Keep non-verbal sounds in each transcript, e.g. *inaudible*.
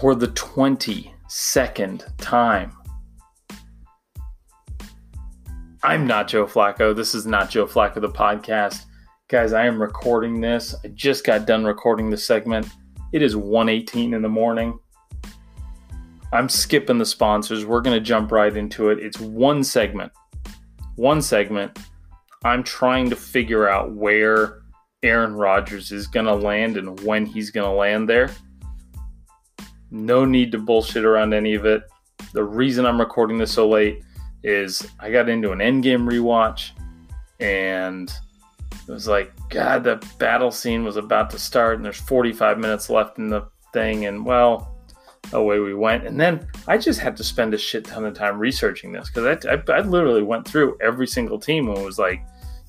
For the 22nd time, I'm not Joe Flacco. This is not Joe Flacco, the podcast. Guys, I am recording this. I just got done recording the segment. It is 1:18 in the morning. I'm skipping the sponsors. We're going to jump right into it. It's one segment. One segment. I'm trying to figure out where Aaron Rodgers is going to land and when he's going to land there. No need to bullshit around any of it. The reason I'm recording this so late is I got into an Endgame rewatch and it was like, God, the battle scene was about to start, and there's 45 minutes left in the thing, and well, away we went. And then I just had to spend a shit ton of time researching this because I, I, I, literally went through every single team and was like,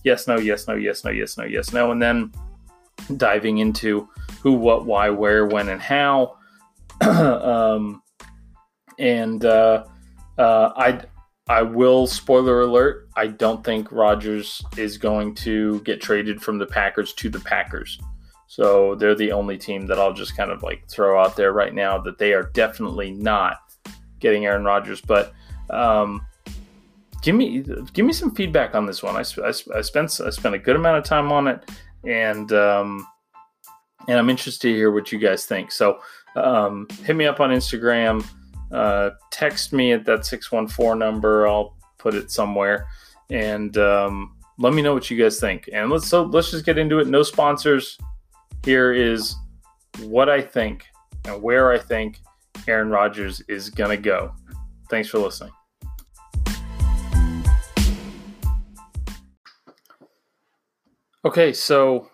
yes, no, yes, no, yes, no, yes, no, yes, no, and then diving into who, what, why, where, when, and how. *clears throat* um, and uh, uh, I I will spoiler alert. I don't think Rodgers is going to get traded from the Packers to the Packers. So they're the only team that I'll just kind of like throw out there right now that they are definitely not getting Aaron Rodgers. But um, give me give me some feedback on this one. I, I, I, spent I spent a good amount of time on it, and um, and I'm interested to hear what you guys think. So um, hit me up on Instagram uh, text me at that 614 number. I'll put it somewhere. And um, let me know what you guys think. And let's so let's just get into it. No sponsors. Here is what I think and where I think Aaron Rodgers is gonna go. Thanks for listening. Okay, so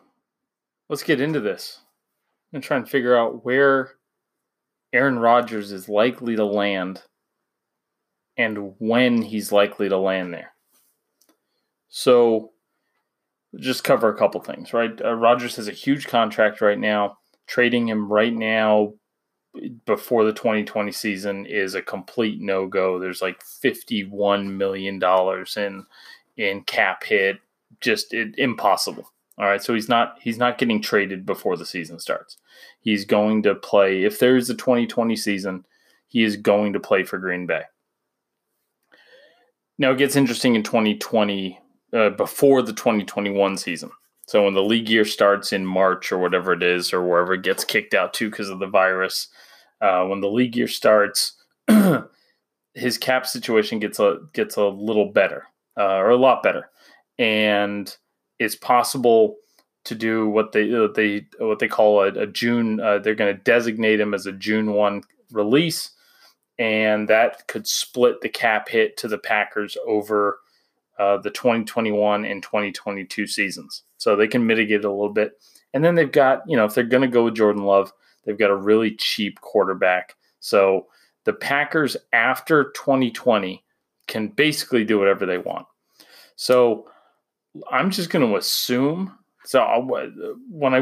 let's get into this and try and figure out where Aaron Rodgers is likely to land and when he's likely to land there. So, just cover a couple things, right? Uh, Rodgers has a huge contract right now. Trading him right now before the 2020 season is a complete no go. There's like 51 million dollars in in cap hit, just it, impossible. All right, so he's not he's not getting traded before the season starts. He's going to play if there is a 2020 season, he is going to play for Green Bay. Now it gets interesting in 2020 uh, before the 2021 season. So when the league year starts in March or whatever it is, or wherever it gets kicked out to because of the virus, uh, when the league year starts, *clears throat* his cap situation gets a gets a little better uh, or a lot better, and it's possible to do what they what they what they call a, a June. Uh, they're going to designate him as a June one release, and that could split the cap hit to the Packers over uh, the 2021 and 2022 seasons. So they can mitigate it a little bit. And then they've got you know if they're going to go with Jordan Love, they've got a really cheap quarterback. So the Packers after 2020 can basically do whatever they want. So I'm just going to assume. So I, when I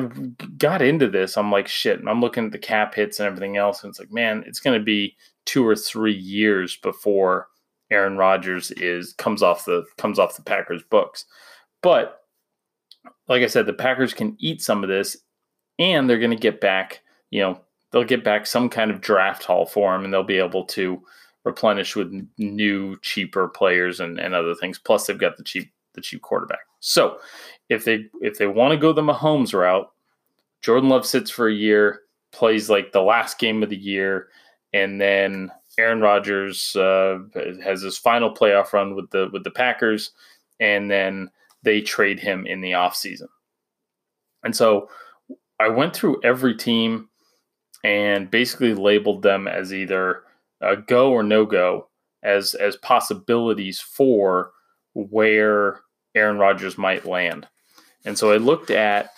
got into this, I'm like, shit. And I'm looking at the cap hits and everything else, and it's like, man, it's going to be two or three years before Aaron Rodgers is comes off the comes off the Packers books. But like I said, the Packers can eat some of this, and they're going to get back. You know, they'll get back some kind of draft haul for him, and they'll be able to replenish with new, cheaper players and, and other things. Plus, they've got the cheap the cheap quarterback. So if they if they want to go the Mahomes route, Jordan Love sits for a year, plays like the last game of the year, and then Aaron Rodgers uh, has his final playoff run with the with the Packers, and then they trade him in the offseason. And so I went through every team and basically labeled them as either a go or no go as as possibilities for where Aaron Rodgers might land. And so I looked at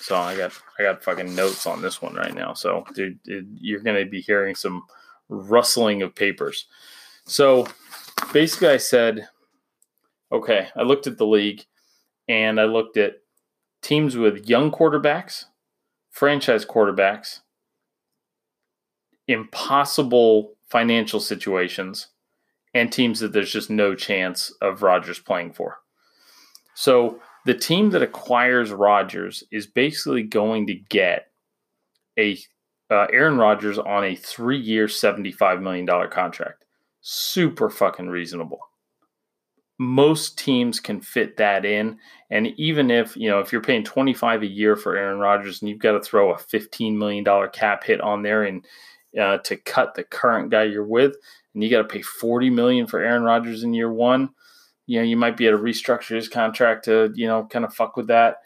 so I got I got fucking notes on this one right now. So dude, you're going to be hearing some rustling of papers. So basically I said okay, I looked at the league and I looked at teams with young quarterbacks, franchise quarterbacks, impossible financial situations, and teams that there's just no chance of Rodgers playing for. So the team that acquires Rodgers is basically going to get a uh, Aaron Rodgers on a three-year, seventy-five million dollar contract. Super fucking reasonable most teams can fit that in. And even if, you know, if you're paying 25 a year for Aaron Rodgers and you've got to throw a $15 million cap hit on there and uh, to cut the current guy you're with, and you got to pay 40 million for Aaron Rodgers in year one, you know, you might be able to restructure his contract to, you know, kind of fuck with that.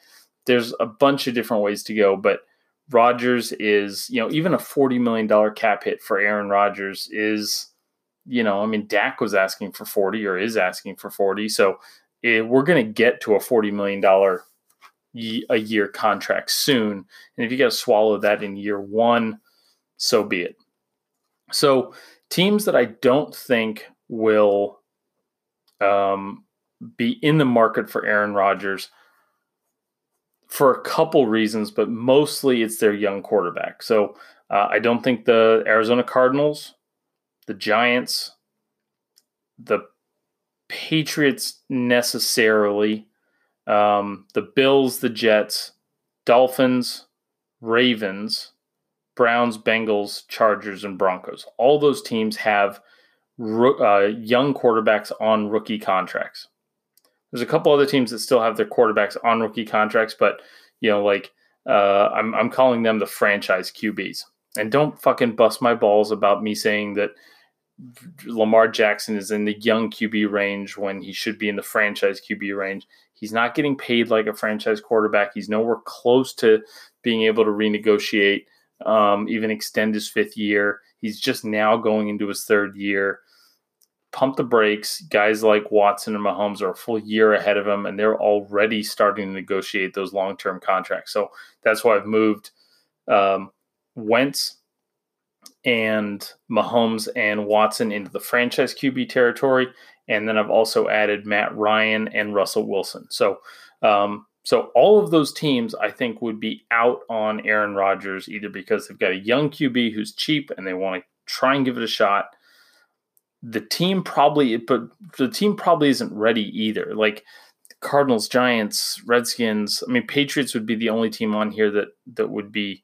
There's a bunch of different ways to go, but Rodgers is, you know, even a $40 million cap hit for Aaron Rodgers is, you know, I mean, Dak was asking for 40 or is asking for 40. So it, eh, we're going to get to a $40 million a year contract soon. And if you got to swallow that in year one, so be it. So teams that I don't think will um, be in the market for Aaron Rodgers for a couple reasons, but mostly it's their young quarterback. So uh, I don't think the Arizona Cardinals the Giants, the Patriots necessarily, um, the Bills, the Jets, Dolphins, Ravens, Browns, Bengals, Chargers, and Broncos. All those teams have uh, young quarterbacks on rookie contracts. There's a couple other teams that still have their quarterbacks on rookie contracts, but you know, like uh, I'm, I'm calling them the franchise QBs. And don't fucking bust my balls about me saying that Lamar Jackson is in the young QB range when he should be in the franchise QB range. He's not getting paid like a franchise quarterback. He's nowhere close to being able to renegotiate, um, even extend his fifth year. He's just now going into his third year. Pump the brakes. Guys like Watson and Mahomes are a full year ahead of him, and they're already starting to negotiate those long term contracts. So that's why I've moved um, Wentz and Mahomes and Watson into the franchise QB territory. And then I've also added Matt Ryan and Russell Wilson. So, um, so all of those teams I think would be out on Aaron Rodgers either because they've got a young QB who's cheap and they want to try and give it a shot. The team probably, but the team probably isn't ready either. Like Cardinals, Giants, Redskins. I mean, Patriots would be the only team on here that that would be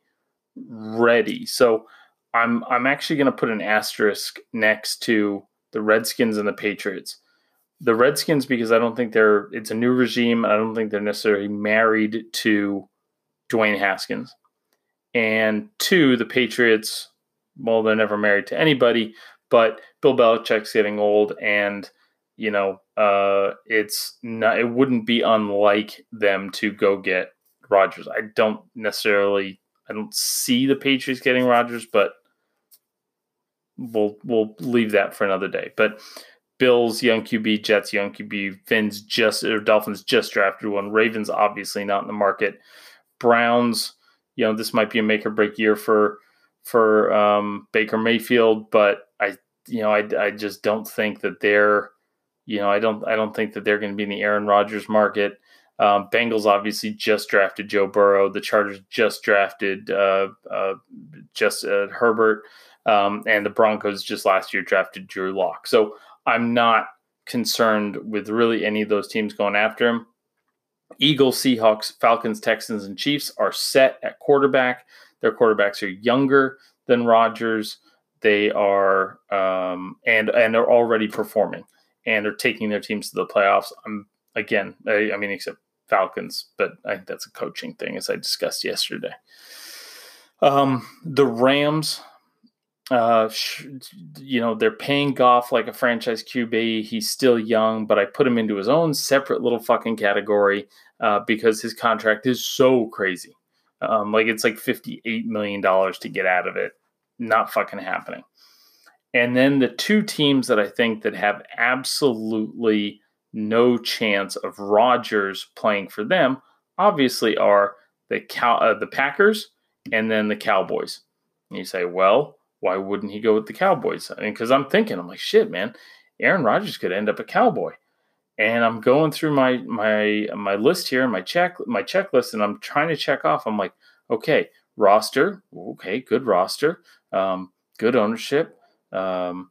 ready. So I'm I'm actually going to put an asterisk next to the Redskins and the Patriots. The Redskins because I don't think they're it's a new regime. I don't think they're necessarily married to Dwayne Haskins. And two, the Patriots, well, they're never married to anybody, but Bill Belichick's getting old and you know, uh, it's not it wouldn't be unlike them to go get Rodgers. I don't necessarily I don't see the Patriots getting Rodgers, but we'll we'll leave that for another day. But Bills young QB, Jets young QB, Finns just or Dolphins just drafted one. Ravens obviously not in the market. Browns, you know, this might be a make or break year for for um, Baker Mayfield, but I you know I, I just don't think that they're you know I don't I don't think that they're going to be in the Aaron Rodgers market. Um, Bengals obviously just drafted Joe Burrow. The Chargers just drafted uh, uh, just uh, Herbert. Um, and the Broncos just last year drafted Drew Lock. So I'm not concerned with really any of those teams going after him. Eagles, Seahawks, Falcons, Texans, and Chiefs are set at quarterback. Their quarterbacks are younger than Rodgers. They are um, and and they're already performing and they're taking their teams to the playoffs. I'm again, I, I mean, except Falcons, but I think that's a coaching thing, as I discussed yesterday. Um, the Rams uh, you know, they're paying Goff like a franchise QB. He's still young, but I put him into his own separate little fucking category uh, because his contract is so crazy. Um, like it's like $58 million to get out of it. Not fucking happening. And then the two teams that I think that have absolutely no chance of Rodgers playing for them obviously are the cow uh, the Packers and then the Cowboys. And you say, well, why wouldn't he go with the Cowboys? I mean, because I'm thinking, I'm like, shit, man, Aaron Rodgers could end up a Cowboy. And I'm going through my my my list here, my check my checklist, and I'm trying to check off. I'm like, okay, roster, okay, good roster, um, good ownership, um,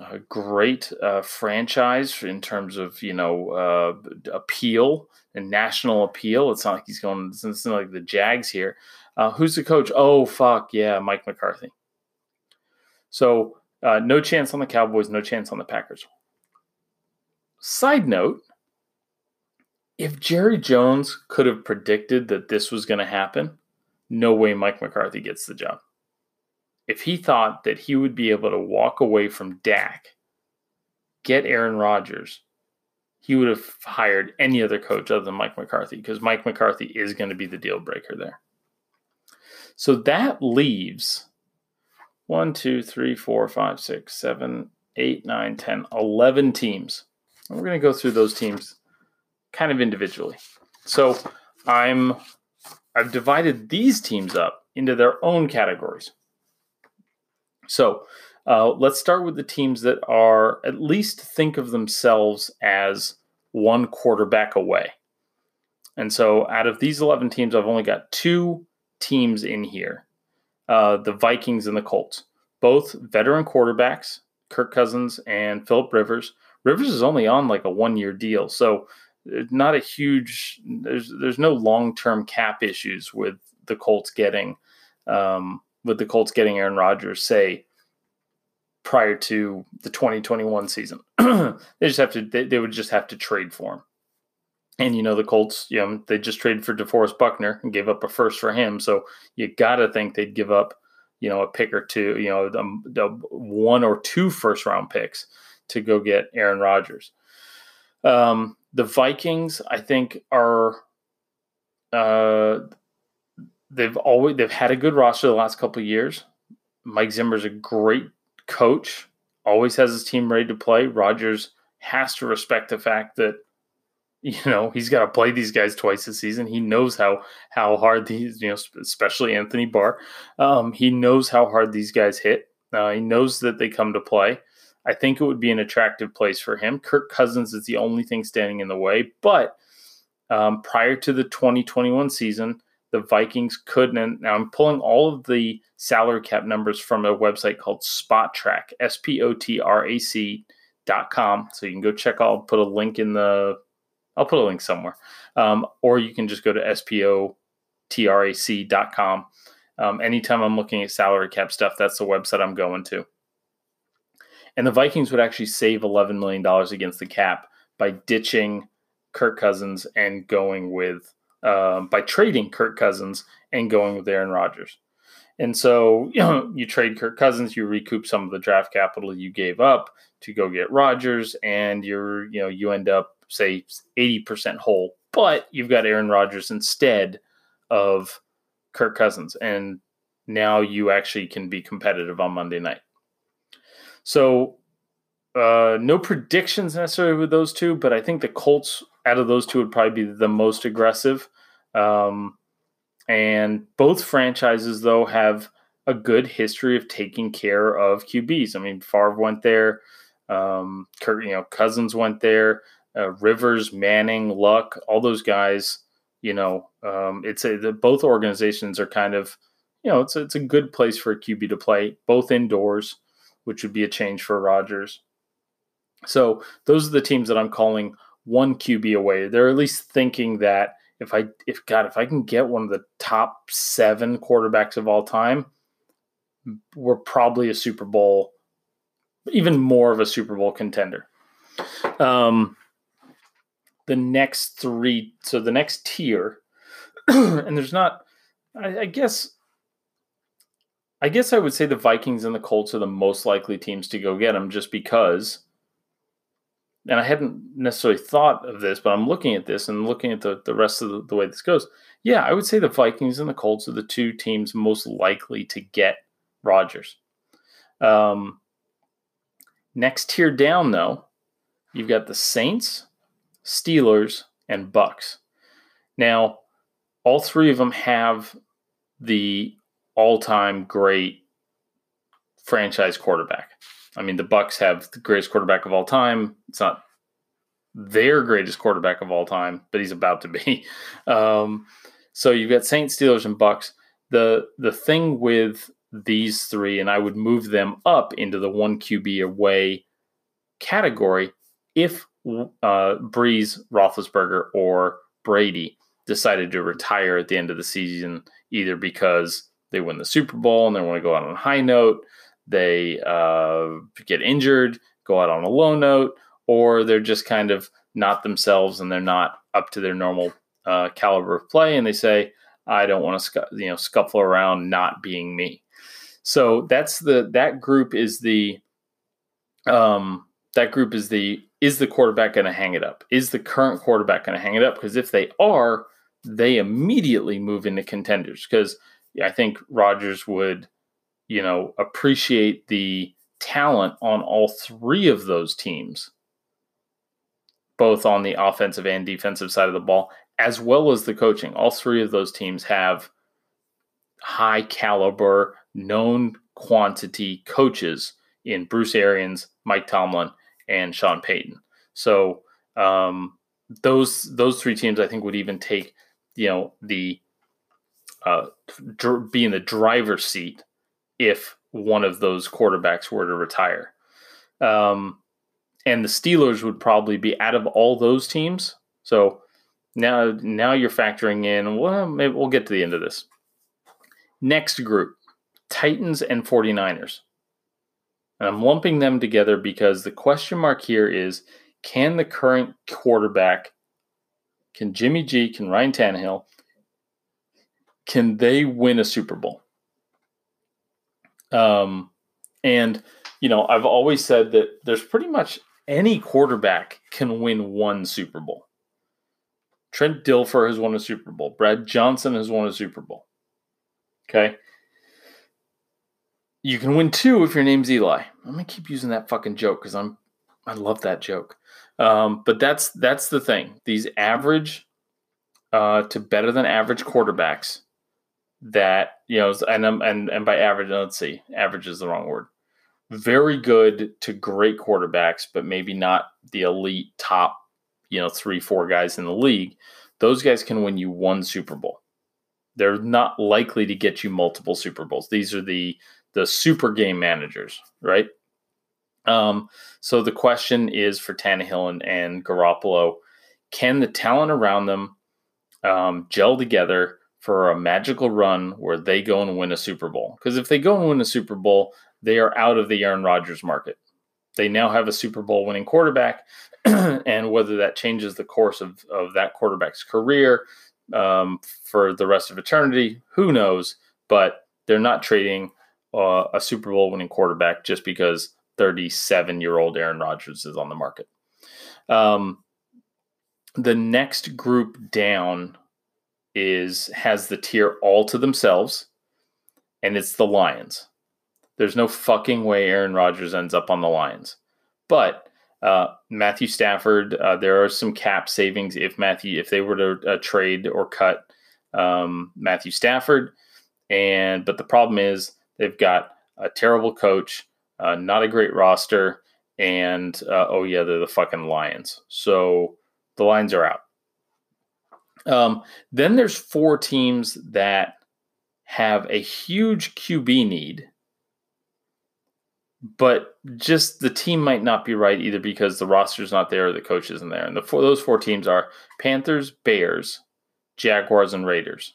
a great uh, franchise in terms of you know uh, appeal and national appeal. It's not like he's going. It's not like the Jags here. Uh, who's the coach? Oh fuck yeah, Mike McCarthy. So uh, no chance on the Cowboys. No chance on the Packers. Side note: If Jerry Jones could have predicted that this was going to happen, no way Mike McCarthy gets the job if he thought that he would be able to walk away from Dak, get Aaron Rodgers, he would have hired any other coach other than Mike McCarthy because Mike McCarthy is going to be the deal breaker there. So that leaves one, two, three, four, five, six, seven, eight, nine, 10, 11 teams. We're going to go through those teams kind of individually. So I'm I've divided these teams up into their own categories. So uh, let's start with the teams that are at least think of themselves as one quarterback away. And so out of these 11 teams, I've only got two teams in here uh, the Vikings and the Colts, both veteran quarterbacks, Kirk Cousins and Philip Rivers. Rivers is only on like a one year deal. So not a huge, there's, there's no long term cap issues with the Colts getting um, with the Colts getting Aaron Rodgers, say, prior to the 2021 season. *clears throat* they just have to, they, they, would just have to trade for him. And, you know, the Colts, you know, they just traded for DeForest Buckner and gave up a first for him. So you got to think they'd give up, you know, a pick or two, you know, the one or two first round picks to go get Aaron Rodgers. Um, the Vikings, I think, are uh, they've always they've had a good roster the last couple years. Mike Zimmer's a great coach, always has his team ready to play. Rodgers has to respect the fact that you know he's got to play these guys twice a season. He knows how how hard these you know especially Anthony Barr. Um, he knows how hard these guys hit. Uh, he knows that they come to play. I think it would be an attractive place for him. Kirk Cousins is the only thing standing in the way, but um, prior to the 2021 season, the Vikings couldn't. Now I'm pulling all of the salary cap numbers from a website called Spotrac, S P O T R A C dot com. So you can go check. I'll put a link in the. I'll put a link somewhere, um, or you can just go to S P O T R A C dot. Um, anytime I'm looking at salary cap stuff, that's the website I'm going to. And the Vikings would actually save $11 million against the cap by ditching Kirk Cousins and going with um, by trading Kirk Cousins and going with Aaron Rodgers. And so, you *clears throat* know, you trade Kirk Cousins, you recoup some of the draft capital you gave up to go get Rodgers, and you're, you know, you end up say 80% whole, but you've got Aaron Rodgers instead of Kirk Cousins. And now you actually can be competitive on Monday night. So, uh, no predictions necessarily with those two, but I think the Colts out of those two would probably be the most aggressive. Um, and both franchises, though, have a good history of taking care of QBs. I mean, Favre went there. Um, Kurt, you know, Cousins went there. Uh, Rivers, Manning, Luck, all those guys. You know, um, it's a the, both organizations are kind of, you know, it's a, it's a good place for a QB to play, both indoors, which would be a change for Rodgers. So those are the teams that I'm calling one QB away. They're at least thinking that if I if God if I can get one of the top seven quarterbacks of all time, we're probably a Super Bowl, even more of a Super Bowl contender. Um, the next three, so the next tier, *clears throat* and there's not, I, I guess. I guess I would say the Vikings and the Colts are the most likely teams to go get him just because and I hadn't necessarily thought of this, but I'm looking at this and looking at the, the rest of the, the, way this goes. Yeah, I would say the Vikings and the Colts are the two teams most likely to get Rodgers. Um, next tier down, though, you've got the Saints, Steelers, and Bucs. Now, all three of them have the all-time great franchise quarterback. I mean, the Bucs have the greatest quarterback of all time. It's not their greatest quarterback of all time, but he's about to be. *laughs* Um, so you've got Saints, Steelers, and Bucs. The the thing with these three, and I would move them up into the one QB away category if uh, Brees, Roethlisberger, or Brady decided to retire at the end of the season, either because they win the Super Bowl and they want to go out on a high note, they uh, get injured, go out on a low note, or they're just kind of not themselves and they're not up to their normal uh, caliber of play, and they say, "I don't want to scu- you know scuffle around not being me." So that's the that group is the um that group is the is the quarterback going to hang it up? Is the current quarterback going to hang it up? Because if they are, they immediately move into contenders. Because I think Rodgers would, you know, appreciate the talent on all three of those teams, both on the offensive and defensive side of the ball, as well as the coaching. All three of those teams have high caliber, known quantity coaches in Bruce Arians, Mike Tomlin, and Sean Payton. So um, those those three teams, I think, would even take you know the uh, dr- be in the driver's seat if one of those quarterbacks were to retire. Um, and the Steelers would probably be out of all those teams. So now now you're factoring in. Well, maybe we'll get to the end of this. Next group, Titans and 49ers. And I'm lumping them together because the question mark here is can the current quarterback, can Jimmy G, can Ryan Tannehill, can they win a Super Bowl? Um, and, you know, I've always said that there's pretty much any quarterback can win one Super Bowl. Trent Dilfer has won a Super Bowl. Brad Johnson has won a Super Bowl. Okay. You can win two if your name's Eli. I'm gonna keep using that fucking joke because I'm I love that joke. Um, but that's that's the thing. These average uh, to better than average quarterbacks that you know, and and and by average, let's see, average is the wrong word. Very good to great quarterbacks, but maybe not the elite top, you know, three four guys in the league. Those guys can win you one Super Bowl. They're not likely to get you multiple Super Bowls. These are the the super game managers, right? Um, so the question is for Tannehill and, and Garoppolo, can the talent around them um, gel together for a magical run where they go and win a Super Bowl? Because if they go and win a Super Bowl, they are out of the Aaron Rodgers market. They now have a Super Bowl winning quarterback, *clears throat* and whether that changes the course of, of that quarterback's career um, for the rest of eternity, who knows? But they're not trading uh, a Super Bowl winning quarterback just because 37 year old Aaron Rodgers is on the market. Um, the next group down is has the tier all to themselves, and it's the Lions. There's no fucking way Aaron Rodgers ends up on the Lions, but uh, Matthew Stafford. Uh, there are some cap savings if Matthew if they were to uh, trade or cut um, Matthew Stafford, and but the problem is They've got a terrible coach, uh, not a great roster, and uh, oh yeah, they're the fucking Lions. So the Lions are out. Um, then there's four teams that have a huge QB need, but just the team might not be right either because the roster's not there or the coach isn't there. And the four, those four teams are Panthers, Bears, Jaguars, and Raiders.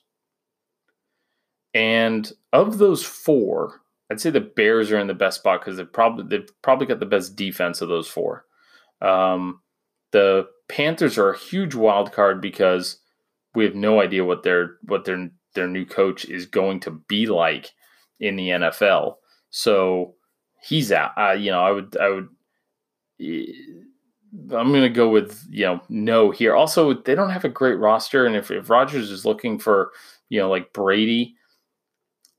And of those four, I'd say the Bears are in the best spot because they've probably they've probably got the best defense of those four. Um, the Panthers are a huge wild card because we have no idea what their what their their new coach is going to be like in the NFL. So he's out. Uh, you know, I would I would. I'm going to go with you know no here. Also, they don't have a great roster, and if if Rodgers is looking for you know like Brady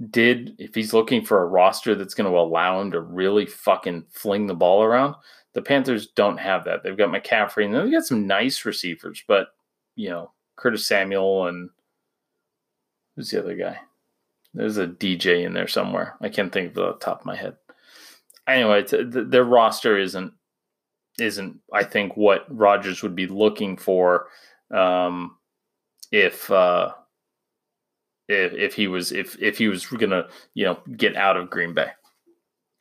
did if he's looking for a roster that's going to allow him to really fucking fling the ball around, The Panthers don't have that. They've got McCaffrey and they've got some nice receivers, but you know, Curtis Samuel and who's the other guy? There's a DJ in there somewhere. I can't think of the top of my head. Anyway, their roster isn't isn't I think what Rodgers would be looking for um, if uh, if if he was if if he was gonna you know get out of Green Bay.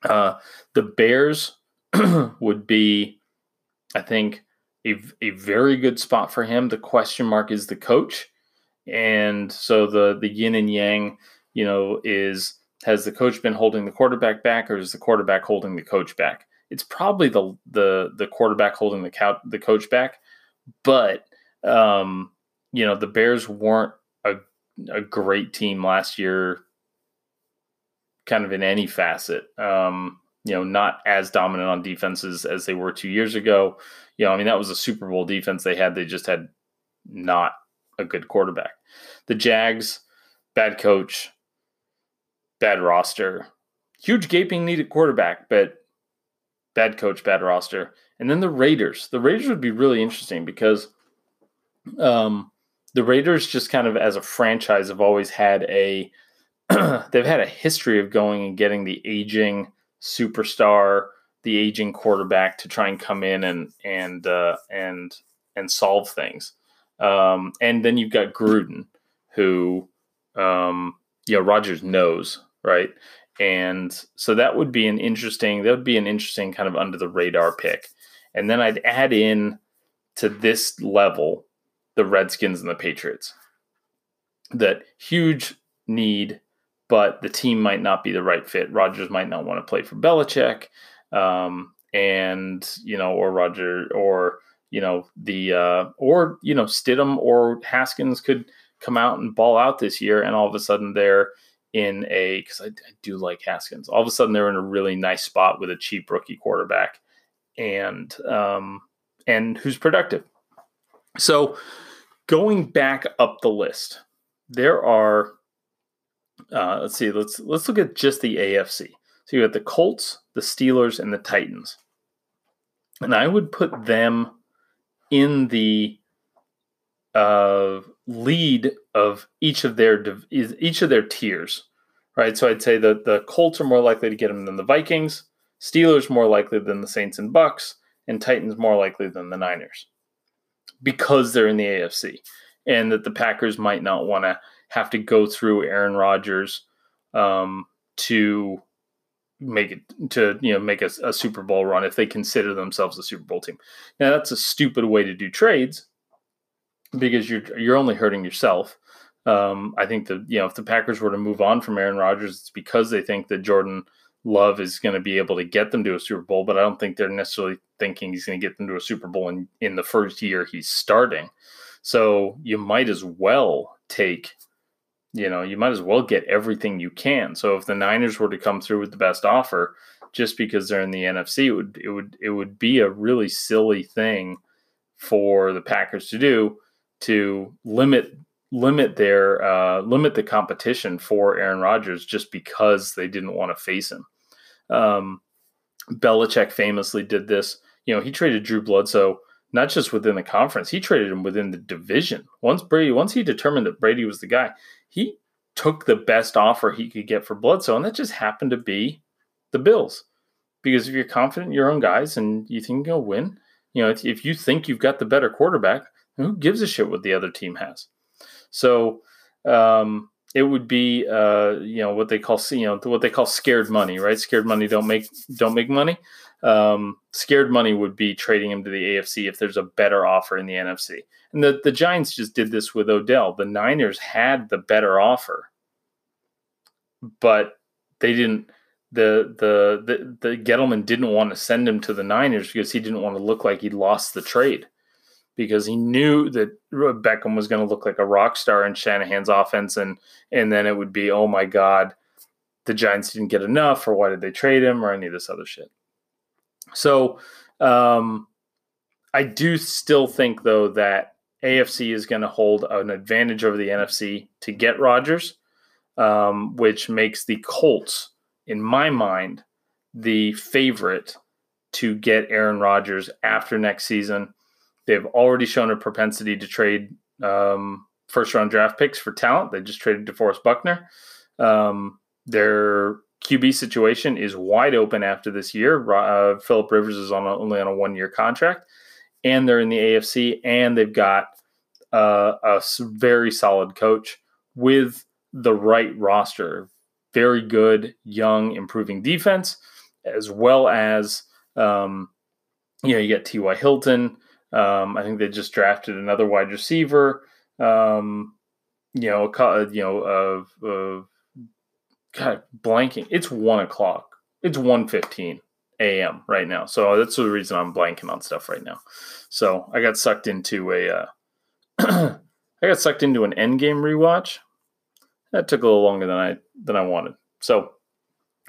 Uh, the Bears *clears throat* would be, I think, a, a very good spot for him. The question mark is the coach, and so the the yin and yang, you know, is has the coach been holding the quarterback back, or is the quarterback holding the coach back? It's probably the the the quarterback holding the co- the coach back, but um, you know the Bears weren't a a great team last year, kind of in any facet. Um, you know, not as dominant on defenses as they were two years ago. You know, I mean that was a Super Bowl defense they had. They just had not a good quarterback. The Jags, bad coach, bad roster, huge gaping need at quarterback, but bad coach, bad roster. And then the Raiders. The Raiders would be really interesting because um, the Raiders just kind of as a franchise have always had a *clears throat* they've had a history of going and getting the aging superstar, the aging quarterback to try and come in and and uh, and and solve things. Um, and then you've got Gruden, who um, you know Rodgers knows, right? And so that would be an interesting that would be an interesting kind of under the radar pick. And then I'd add in to this level the Redskins and the Patriots. That huge need, but the team might not be the right fit. Rodgers might not want to play for Belichick, um, and you know, or Roger, or you know, the uh, or you know, Stidham or Haskins could come out and ball out this year, and all of a sudden they're in a because I, I, do like Haskins. All of a sudden they're in a really nice spot with a cheap rookie quarterback, and um, and who's productive. So going back up the list, there are. Uh, let's see. Let's let's look at just the AFC. So you have the Colts, the Steelers, and the Titans, and I would put them in the uh, lead of each of their each of their tiers, right? So I'd say that the Colts are more likely to get them than the Vikings, Steelers more likely than the Saints and Bucs, and Titans more likely than the Niners because they're in the AFC, and that the Packers might not want to have to go through Aaron Rodgers um, to make it to you know make a, a, Super Bowl run if they consider themselves a Super Bowl team. Now that's a stupid way to do trades because you're you're only hurting yourself. Um, I think that you know if the Packers were to move on from Aaron Rodgers, it's because they think that Jordan Love is going to be able to get them to a Super Bowl, but I don't think they're necessarily thinking he's going to get them to a Super Bowl in, in the first year he's starting. So you might as well take, you know, you might as well get everything you can. So if the Niners were to come through with the best offer, just because they're in the NFC, it would it would it would be a really silly thing for the Packers to do to limit limit their uh, limit the competition for Aaron Rodgers just because they didn't want to face him. Um, Belichick famously did this. You know, he traded Drew Bledsoe not just within the conference, he traded him within the division. Once Brady, once he determined that Brady was the guy, he took the best offer he could get for Bledsoe, and that just happened to be the Bills. Because if you're confident in your own guys and you think you'll win, you know, if you think you've got the better quarterback, who gives a shit what the other team has? So um, it would be uh, you know what they call you know what they call scared money, right? Scared money don't make don't make money. Um, scared money would be trading him to the AFC if there's a better offer in the NFC. And the, the Giants just did this with Odell. The Niners had the better offer, but they didn't. The, the the the Gettleman didn't want to send him to the Niners because he didn't want to look like he lost the trade because he knew that Beckham was going to look like a rock star in Shanahan's offense, and and then it would be, oh my god, the Giants didn't get enough, or why did they trade him, or any of this other shit. So, um, I do still think though that AFC is going to hold an advantage over the NFC to get Rodgers, um, which makes the Colts, in my mind, the favorite to get Aaron Rodgers after next season. They've already shown a propensity to trade um, first round draft picks for talent. They just traded DeForest Buckner. Um, their QB situation is wide open after this year. Uh, Philip Rivers is on a, only on a one year contract, and they're in the AFC, and they've got uh, a very solid coach with the right roster. Very good, young, improving defense, as well as um, you know you get T.Y. Hilton. Um, I think they just drafted another wide receiver. Um, you know, you know, of uh, God, blanking. It's one o'clock. It's one fifteen a.m. right now. So that's the reason I'm blanking on stuff right now. So I got sucked into a. Uh, *clears throat* I got sucked into an Endgame rewatch. That took a little longer than I than I wanted. So,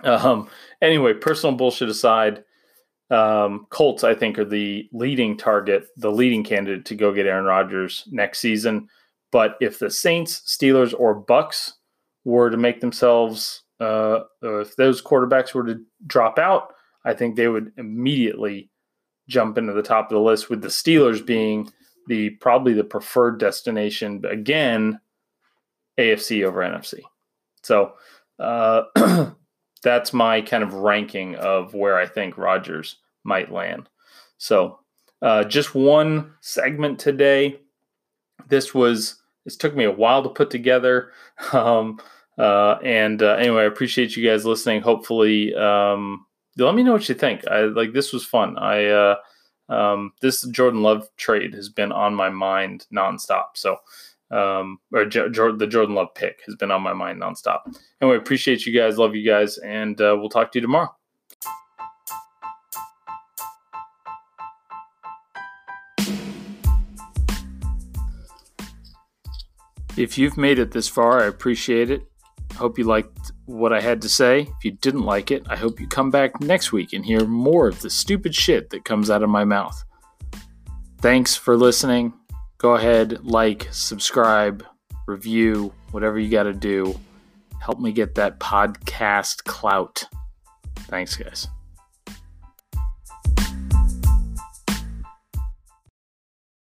um, anyway, personal bullshit aside, um, Colts I think are the leading target, the leading candidate to go get Aaron Rodgers next season. But if the Saints, Steelers, or Bucs were to make themselves, uh, if those quarterbacks were to drop out, I think they would immediately jump into the top of the list. With the Steelers being the probably the preferred destination, but again, AFC over NFC. So uh, *clears throat* that's my kind of ranking of where I think Rodgers might land. So uh, just one segment today. This was this took me a while to put together. *laughs* Um, uh, and uh, anyway, I appreciate you guys listening. Hopefully, um, let me know what you think. I like this was fun. I uh, um, this Jordan Love trade has been on my mind nonstop. So, um, or jo- the Jordan Love pick has been on my mind nonstop. Anyway, appreciate you guys. Love you guys, and uh, we'll talk to you tomorrow. If you've made it this far, I appreciate it. Hope you liked what I had to say. If you didn't like it, I hope you come back next week and hear more of the stupid shit that comes out of my mouth. Thanks for listening. Go ahead, like, subscribe, review, whatever you got to do. Help me get that podcast clout. Thanks, guys.